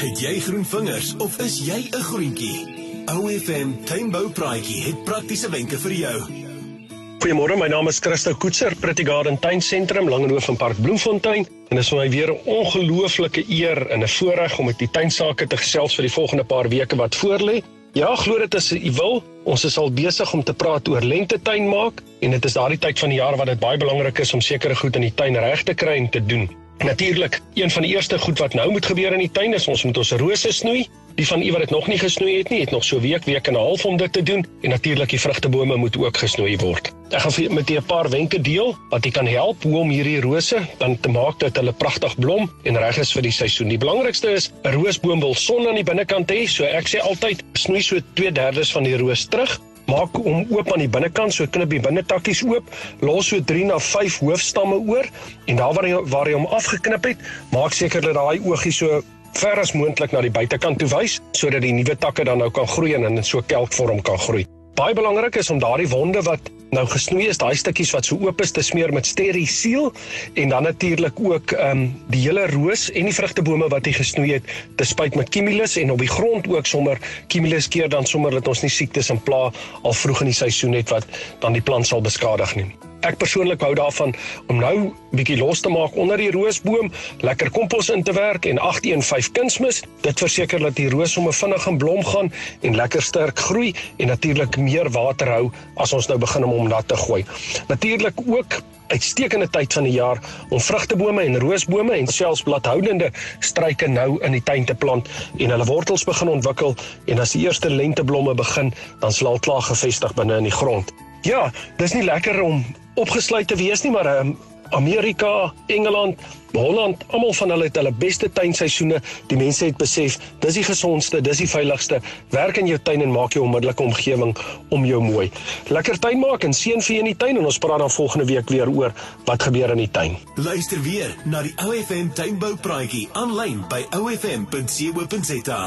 Het jy groen vingers of is jy 'n groentjie? OFM Tuinbou Praatjie het praktiese wenke vir jou. Goeiemôre, my naam is Christo Koetser, Pretty Garden Tuinsentrum Langehof in Park Bloemfontein en dit is vir my weer 'n ongelooflike eer en 'n voorreg om met die tuinsake te gesels vir die volgende paar weke wat voorlê. Ja, glo dit as u wil. Ons is al besig om te praat oor lentetuin maak en dit is daardie tyd van die jaar wat dit baie belangrik is om sekere goed in die tuin reg te kry en te doen. Natuurlik, een van die eerste goed wat nou moet gebeur in die tuin is ons moet ons rose snoei. Die van u wat dit nog nie gesnoei het nie, het nog so week, week en 'n half om dit te doen en natuurlik die vrugtebome moet ook gesnoei word. Ek gaan met julle 'n paar wenke deel wat jy kan help hoe om hierdie rose dan te maak dat hulle pragtig blom en reg is vir die seisoen. Die belangrikste is 'n roosboom wil son aan die binnekant hê, so ek sê altyd snoei so 2/3 van die roos terug maak hom oop aan die binnekant so knip die binnetakkies oop. Los so 3 na 5 hoofstamme oor en daar waar hy waar hy hom afgeknip het maak seker dat daai oogie so ver as moontlik na die buitekant toe wys sodat die nuwe takke dan nou kan groei en in so kelkvorm kan groei baie belangrik is om daardie wonde wat nou gesnoei is, daai stukkies wat so oop is te smeer met sterisiel en dan natuurlik ook ehm um, die hele roos en die vrugtebome wat jy gesnoei het, te spuit met Cumulus en op die grond ook sommer Cumulus keer dan sommer dat ons nie siektes en pla al vroeg in die seisoen het wat dan die plant sal beskadig nie. Ek persoonlik hou daarvan om nou bietjie los te maak onder die roosboom, lekker kompos in te werk en 815 kunsmis. Dit verseker dat die roos sommer vinnig in blom gaan en lekker sterk groei en natuurlik meer water hou as ons nou begin om hom nat te gooi. Natuurlik ook uitstekende tyd van die jaar om vrugtebome en roosbome en selfs bladhoudende struike nou in die tuin te plant en hulle wortels begin ontwikkel en as die eerste lenteblomme begin, dan sal hulle klaar gevestig binne in die grond. Ja, dis nie lekker om opgesluit te wees nie, maar um, Amerika, Engeland, Holland, almal van hulle het hulle beste tuinseisoene. Die mense het besef, dis die gesondste, dis die veiligste. Werk in jou tuin en maak jou onmiddellike omgewing om jou mooi. Lekker tuin maak en seën vir jou in die tuin en ons praat dan volgende week weer oor wat gebeur in die tuin. Luister weer na die OFM tuinbou praatjie aanlyn by ofm.co.za.